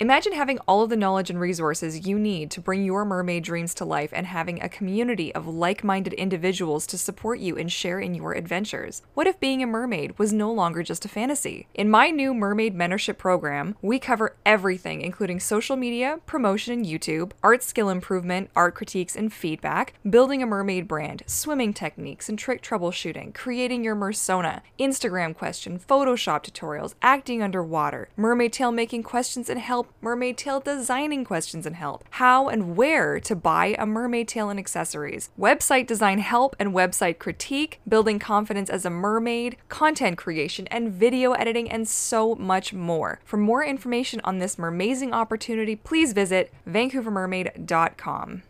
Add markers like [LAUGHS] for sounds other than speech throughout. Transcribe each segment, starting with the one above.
Imagine having all of the knowledge and resources you need to bring your mermaid dreams to life and having a community of like minded individuals to support you and share in your adventures. What if being a mermaid was no longer just a fantasy? In my new Mermaid Mentorship program, we cover everything, including social media, promotion in YouTube, art skill improvement, art critiques and feedback, building a mermaid brand, swimming techniques and trick troubleshooting, creating your mersona, Instagram question, Photoshop tutorials, acting underwater, mermaid tail making questions and help mermaid tail designing questions and help, how and where to buy a mermaid tail and accessories, website design help and website critique, building confidence as a mermaid, content creation and video editing, and so much more. For more information on this amazing opportunity, please visit vancouvermermaid.com.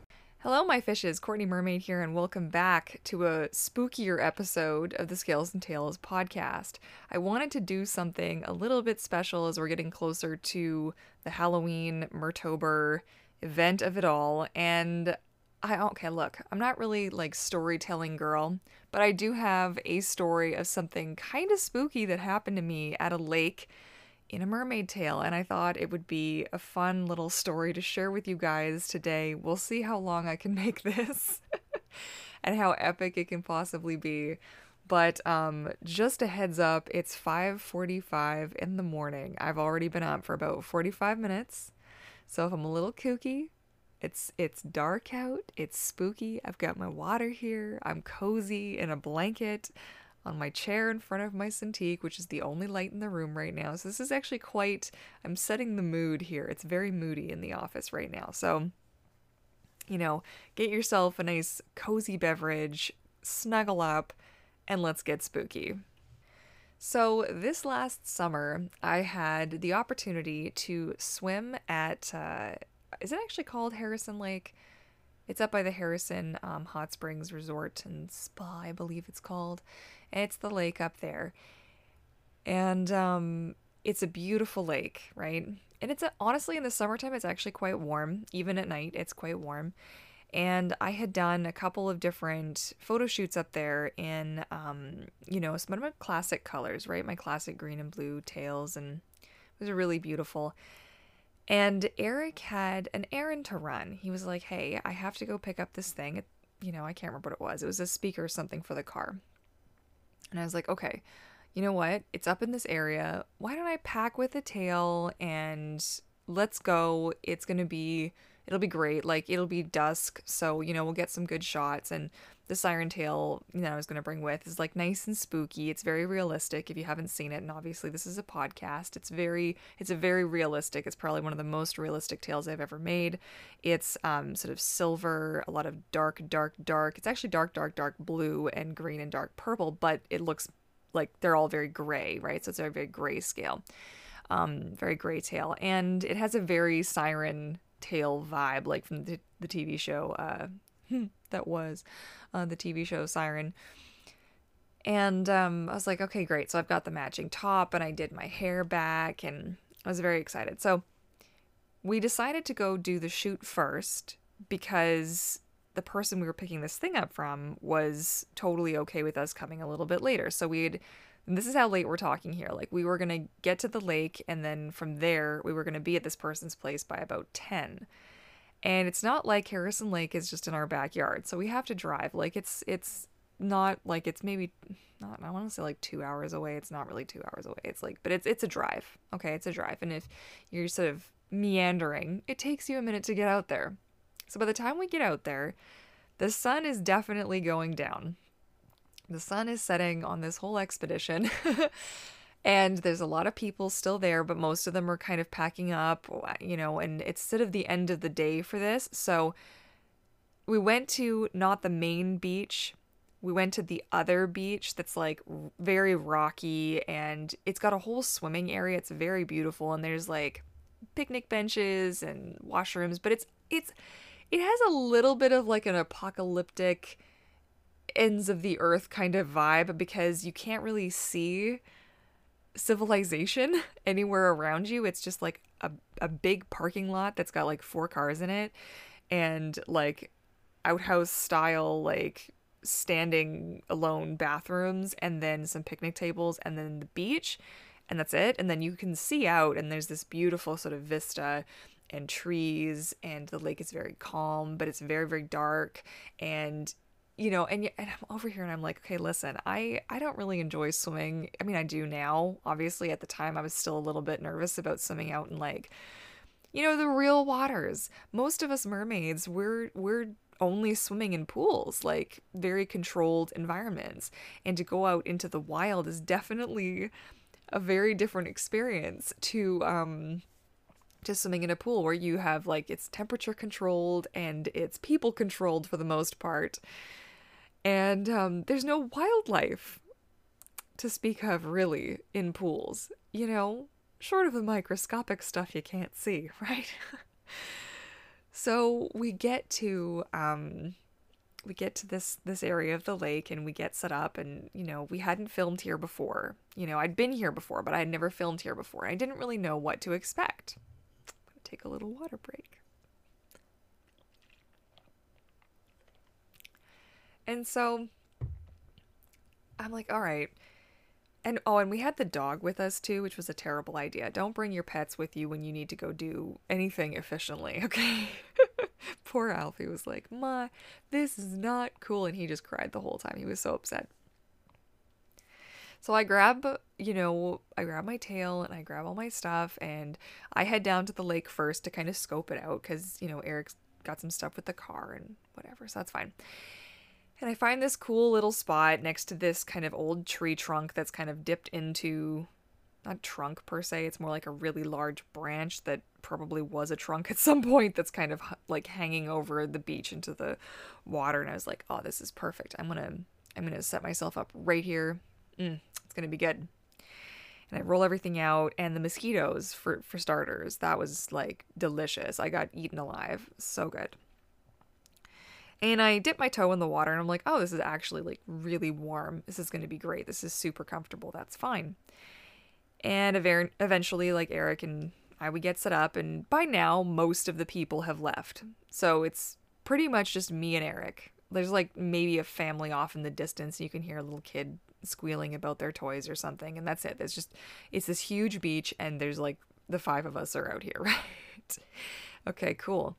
Hello, my fishes. Courtney Mermaid here, and welcome back to a spookier episode of the Scales and Tails podcast. I wanted to do something a little bit special as we're getting closer to the Halloween Mertober event of it all. And I, okay, look, I'm not really like storytelling girl, but I do have a story of something kind of spooky that happened to me at a lake in a mermaid tail, and I thought it would be a fun little story to share with you guys today. We'll see how long I can [LAUGHS] make this [LAUGHS] and how epic it can possibly be. But um, just a heads up, it's 5:45 in the morning. I've already been up for about 45 minutes. So if I'm a little kooky, it's it's dark out, it's spooky. I've got my water here. I'm cozy in a blanket on my chair in front of my Cintiq, which is the only light in the room right now. So this is actually quite, I'm setting the mood here. It's very moody in the office right now. So, you know, get yourself a nice cozy beverage, snuggle up, and let's get spooky. So, this last summer, I had the opportunity to swim at, uh, is it actually called Harrison Lake? It's up by the Harrison um, Hot Springs Resort and Spa, I believe it's called. It's the lake up there. And um, it's a beautiful lake, right? And it's a, honestly in the summertime, it's actually quite warm. Even at night, it's quite warm. And I had done a couple of different photo shoots up there in, um, you know, some of my classic colors, right? My classic green and blue tails, and it was really beautiful. And Eric had an errand to run. He was like, "Hey, I have to go pick up this thing." You know, I can't remember what it was. It was a speaker or something for the car. And I was like, okay, you know what? It's up in this area. Why don't I pack with a tail and let's go. It's going to be, it'll be great. Like, it'll be dusk. So, you know, we'll get some good shots. And the siren tail, you know, I was to bring with is like nice and spooky. It's very realistic if you haven't seen it. And obviously, this is a podcast. It's very, it's a very realistic. It's probably one of the most realistic tails I've ever made. It's um, sort of silver, a lot of dark, dark, dark. It's actually dark, dark, dark blue and green and dark purple, but it looks like they're all very gray, right? So it's a very gray scale, um, very gray tail. And it has a very siren tail vibe, like from the, the TV show uh, [LAUGHS] that was uh, the TV show Siren. And um, I was like, okay, great. So I've got the matching top and I did my hair back and I was very excited. So we decided to go do the shoot first because the person we were picking this thing up from was totally okay with us coming a little bit later. So we'd this is how late we're talking here. Like we were to get to the lake and then from there we were to be at this person's place by about 10 and it's not like Harrison Lake is just in our backyard. So we have to drive. Like it's it's not like it's maybe not I want to say like 2 hours away. It's not really 2 hours away. It's like but it's it's a drive. Okay, it's a drive. And if you're sort of meandering, it takes you a minute to get out there. So by the time we get out there, the sun is definitely going down. The sun is setting on this whole expedition. [LAUGHS] and there's a lot of people still there but most of them are kind of packing up uh, you know and it's sort of the end of the day for this so we went to not the main beach we went to the other beach that's like very rocky and it's got a whole swimming area it's very beautiful and there's like picnic benches and washrooms but it's it's it has a little bit of like an apocalyptic ends of the earth kind of vibe because you can't really see civilization [LAUGHS] anywhere around you. It's just like a, a big parking lot that's got like four cars in it and like outhouse style, like standing alone bathrooms and then some picnic tables and then the beach. and that's it. And then you can see out, and there's this beautiful sort of vista and trees, and the lake is very calm, but it's very, very dark. And you know, and, and I'm over here and I'm like, okay, listen, I, I don't really enjoy swimming. I mean, I do now. Obviously, at the time, I was still a little bit nervous about swimming out in like, you know, the real waters. Most of us mermaids, we're we're only swimming in pools, like very controlled environments. And to go out into the wild is definitely a very different experience to um to swimming in a pool where you have like it's temperature controlled and it's people controlled for the most part and um, there's no wildlife to speak of really in pools you know? Short of the microscopic stuff you can't see [LAUGHS] right? So we get to um, we get to this this area of the lake and we get set up and you know we hadn't filmed here before. You know i'd been here before but i had never filmed here before. I didn't really know what to expect. Take a little water break and so i'm like all right and oh and we had the dog with us too which was a terrible idea don't bring your pets with you when you need to go do anything efficiently [LAUGHS] okay [LAUGHS] Poor Alfie was like, Ma, this is not cool. And he just cried the whole time. He was so upset. So I grab, you know, I grab my tail and I grab all my stuff and I head down to the lake first to kind of scope it out because, you know, Eric's got some stuff with the car and whatever. So that's fine. And I find this cool little spot next to this kind of old tree trunk that's kind of dipped into not trunk per se, it's more like a really large branch that probably was a trunk at some point that's kind of like hanging over the beach into the water and I was like, "Oh, this is perfect. I'm going to I'm going to set myself up right here. Mm, it's going to be good." And I roll everything out and the mosquitoes for for starters, that was like delicious. I got eaten alive. So good. And I dip my toe in the water and I'm like, "Oh, this is actually like really warm. This is going to be great. This is super comfortable. That's fine." And eventually, like Eric and I would get set up, and by now, most of the people have left. So it's pretty much just me and Eric. There's like maybe a family off in the distance. You can hear a little kid squealing about their toys or something, and that's it. There's just, it's this huge beach, and there's like the five of us are out here, [LAUGHS] right? okay, cool.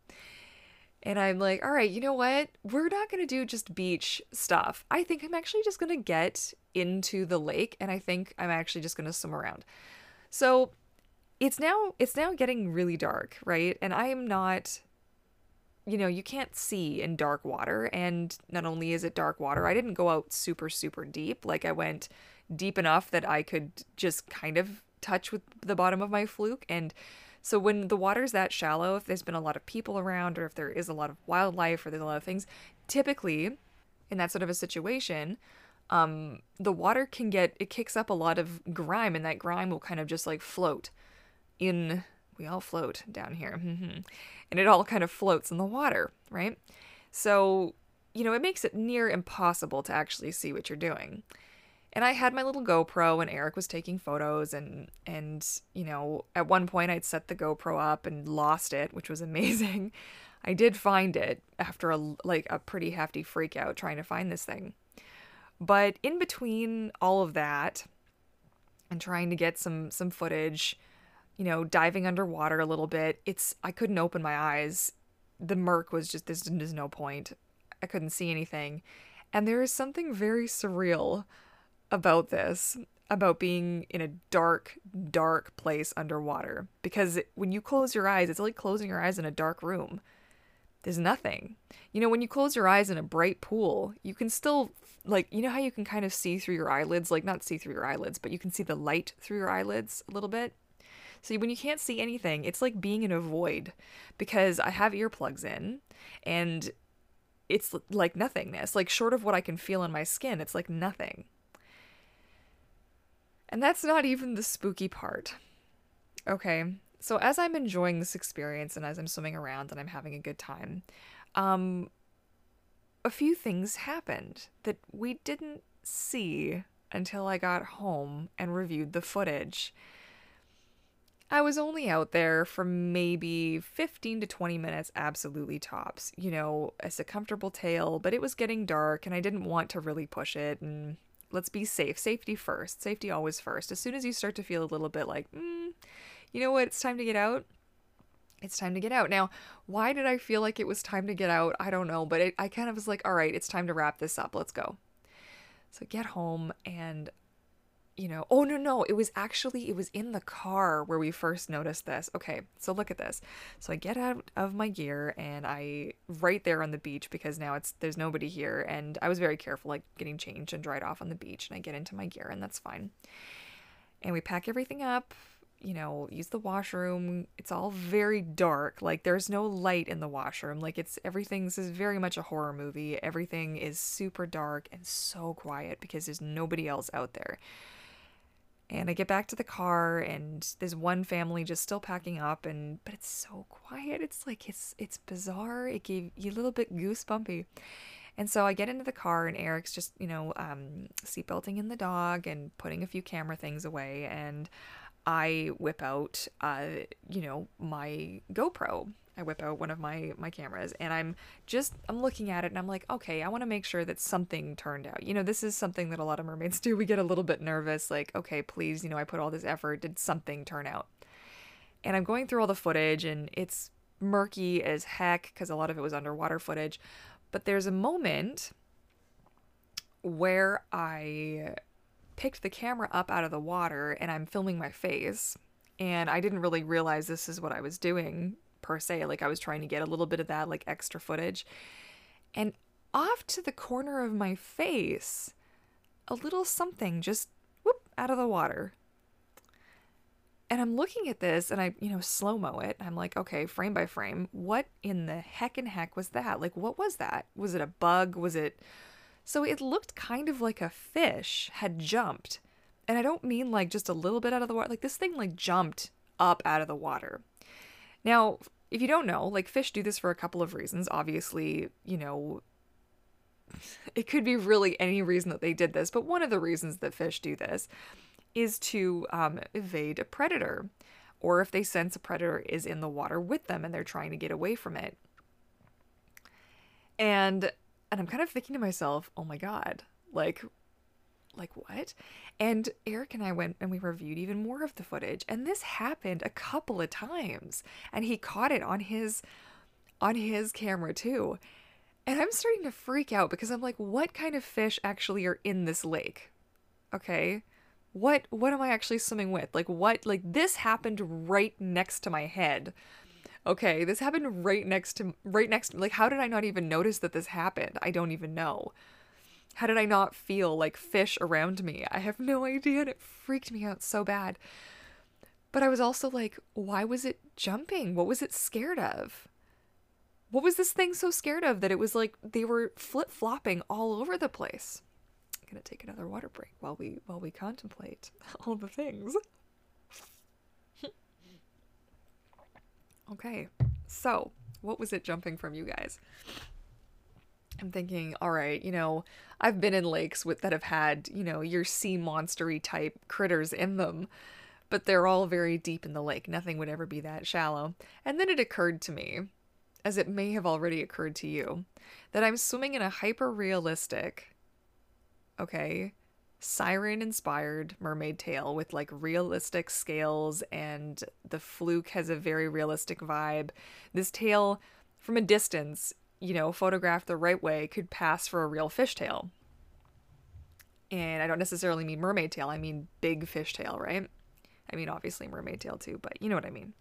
And I'm like, all right, you know what? We're not going to do just beach stuff. I think I'm actually just going to get into the lake and I think I'm actually just going to swim around. So it's now it's now getting really dark, right? And I am not you know, you can't see in dark water and not only is it dark water, I didn't go out super super deep. Like I went deep enough that I could just kind of touch with the bottom of my fluke and so when the water's that shallow, if there's been a lot of people around or if there is a lot of wildlife or there's a lot of things, typically in that sort of a situation, um, the water can get it kicks up a lot of grime and that grime will kind of just like float in we all float down here [LAUGHS] and it all kind of floats in the water right? So you know it makes it near impossible to actually see what you're doing and I had my little GoPro and Eric was taking photos and and you know at one point I'd set the GoPro up and lost it which was [LAUGHS] amazing. I did find it after a like a pretty hefty freak out trying to find this thing. But in between all of that and trying to get some some footage you know diving underwater a little bit it's I couldn't open my eyes. The murk was just there's, there's no point. I couldn't see anything. And there is something very surreal about this about being in a dark, dark place underwater. Because when you close your eyes, it's like closing your eyes in a dark room. There's nothing. You know, when you close your eyes in a bright pool, you can still, like, you know how you can kind of see through your eyelids? Like, not see through your eyelids, but you can see the light through your eyelids a little bit. So when you can't see anything, it's like being in a void because I have earplugs in and it's like nothingness. Like, short of what I can feel on my skin, it's like nothing. And that's not even the spooky part. Okay, so as I'm enjoying this experience and as I'm swimming around and I'm having a good time, um, a few things happened that we didn't see until I got home and reviewed the footage. I was only out there for maybe 15 to 20 minutes, absolutely tops. You know, as a comfortable tail, but it was getting dark and I didn't want to really push it. And let's be safe. Safety first. Safety always first. As soon as you start to feel a little bit like, mm, you know what, it's time to get out, it's time to get out. Now, why did I feel like it was time to get out? I don't know, but it, I kind of was like, all right, it's time to wrap this up. Let's go. So get home and you know, oh no, no, it was actually it was in the car where we first noticed this. Okay, so look at this. So I get out of my gear and I right there on the beach because now it's there's nobody here and I was very careful like getting changed and dried off on the beach and I get into my gear and that's fine. And we pack everything up, you know, use the washroom. It's all very dark. Like there's no light in the washroom. Like it's everything's is very much a horror movie. Everything is super dark and so quiet because there's nobody else out there. And I get back to the car and there's one family just still packing up and but it's so quiet. It's like it's it's bizarre. It gave you a little bit goosebumpy. And so I get into the car and Eric's just, you know, um, seatbelting in the dog and putting a few camera things away. And I whip out, uh, you know, my GoPro. I whip out one of my my cameras and I'm just I'm looking at it and I'm like, okay, I want to make sure that something turned out. You know, this is something that a lot of mermaids [LAUGHS] do. We get a little bit nervous, like, okay, please, you know, I put all this effort. Did something turn out? And I'm going through all the footage and it's murky as heck because a lot of it was underwater footage. But there's a moment where I picked the camera up out of the water and I'm filming my face. And I didn't really realize this is what I was doing per se. Like I was trying to get a little bit of that like extra footage. And off to the corner of my face, a little something just whoop out of the water. And I'm looking at this and I, you know, slow mo it. I'm like, okay, frame by frame, what in the heck and heck was that? Like, what was that? Was it a bug? Was it so it looked kind of like a fish had jumped. And I don't mean like just a little bit out of the water. Like this thing like jumped up out of the water. Now, if you don't know, like fish do this for a couple of reasons. Obviously, you know, [LAUGHS] it could be really any reason that they did this, but one of the reasons that fish do this is to um, evade a predator, or if they sense a predator is in the water with them and they're trying to get away from it. And and I'm kind of thinking to myself, oh my God, like, like what? And Eric and I went and we reviewed even more of the footage, and this happened a couple of times, and he caught it on his on his camera too. And I'm starting to freak out because I'm like, what kind of fish actually are in this lake? Okay. What what am I actually swimming with? Like what like this happened right next to my head okay, this happened right next to right next like how did I not even notice that this happened? I don't even know. How did I not feel like fish around me? I have no idea and it freaked me out so bad. But I was also like, why was it jumping? What was it scared of? What was this thing so scared of that it was like they were flip-flopping all over the place? I'm to take another water break while we while we contemplate [LAUGHS] all the things. [LAUGHS] Okay, so what was it jumping from you guys? I'm thinking, all right, you know, I've been in lakes with that have had, you know, your sea monstery type critters in them, but they're all very deep in the lake. Nothing would ever be that shallow. And then it occurred to me, as it may have already occurred to you, that I'm swimming in a hyper realistic, okay, siren inspired mermaid tail with like realistic scales and the fluke has a very realistic vibe. This tail from a distance, you know, photographed the right way could pass for a real fishtail. And I don't necessarily mean mermaid tail, I mean big fishtail, right? I mean obviously mermaid tail too, but you know what I mean.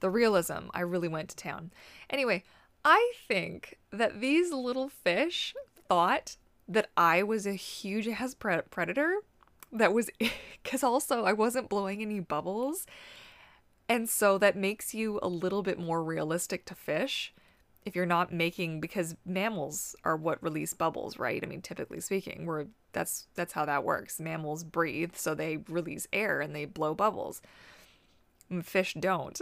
The realism, I really went to town. Anyway, I think that these little fish thought that I was a huge ass predator. That was [LAUGHS] because also I wasn't blowing any bubbles. And so that makes you a little bit more realistic to fish if you're not making because mammals are what release bubbles, right? I mean, typically speaking, we're that's that's how that works. Mammals breathe, so they release air and they blow bubbles. Fish don't.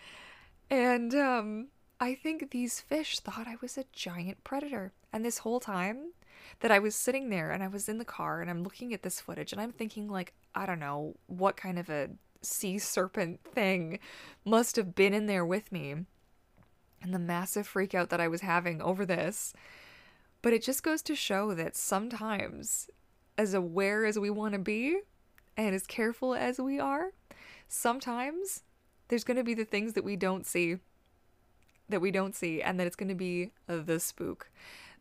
[LAUGHS] and um I think these fish thought I was a giant predator. And this whole time, that I was sitting there and I was in the car and I'm looking at this footage and I'm thinking like I don't know what kind of a sea serpent thing must have been in there with me and the massive freak out that I was having over this. But it just goes to show that sometimes as aware as we want to be and as careful as we are, sometimes there's going to be the things that we don't see that we don't see and that it's going to be the spook.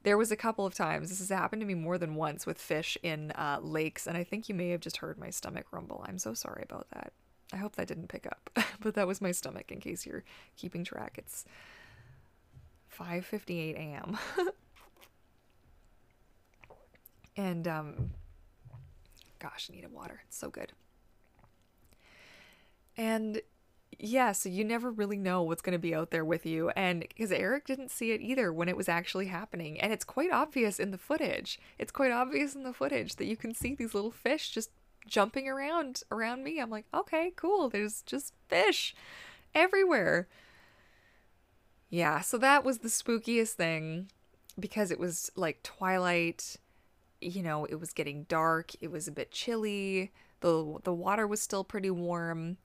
There was a couple of times, this has happened to me more than once with fish in uh, lakes, and I think you may have just heard my stomach rumble. I'm so sorry about that. I hope that didn't pick up, [LAUGHS] but that was my stomach in case you're keeping track. It's 5:58 a.m. [LAUGHS] and um gosh, I needed water. It's so good. And yeah, so you never really know what's going to be out there with you. And because Eric didn't see it either when it was actually happening. And it's quite obvious in the footage. It's quite obvious in the footage that you can see these little fish just jumping around around me. I'm like, okay, cool. There's just fish everywhere. Yeah, so that was the spookiest thing because it was like twilight. You know, it was getting dark. It was a bit chilly. The the water was still pretty warm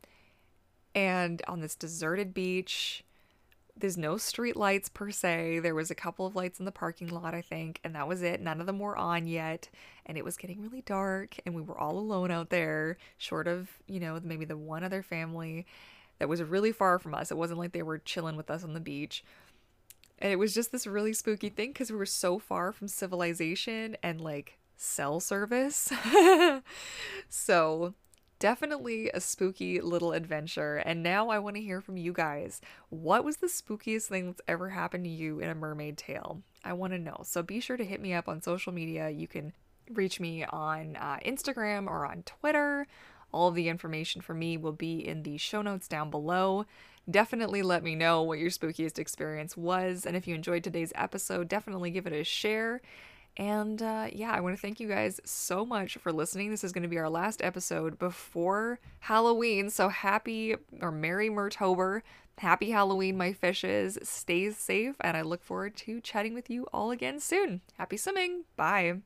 and on this deserted beach there's no street lights per se. There was a couple of lights in the parking lot, I think, and that was it. None of them were on yet, and it was getting really dark, and we were all alone out there, short of, you know, maybe the one other family that was really far from us. It wasn't like they were chilling with us on the beach. And it was just this really spooky thing because we were so far from civilization and like cell service. [LAUGHS] so definitely a spooky little adventure. And now I want to hear from you guys. What was the spookiest thing that's ever happened to you in a mermaid tail? I want to know. So be sure to hit me up on social media. You can reach me on uh, Instagram or on Twitter. All the information for me will be in the show notes down below. Definitely let me know what your spookiest experience was. And if you enjoyed today's episode, definitely give it a share. And uh, yeah, I want to thank you guys so much for listening. This is going to be our last episode before Halloween. So happy or Merry Mertober. Happy Halloween, my fishes. Stay safe, and I look forward to chatting with you all again soon. Happy swimming. Bye.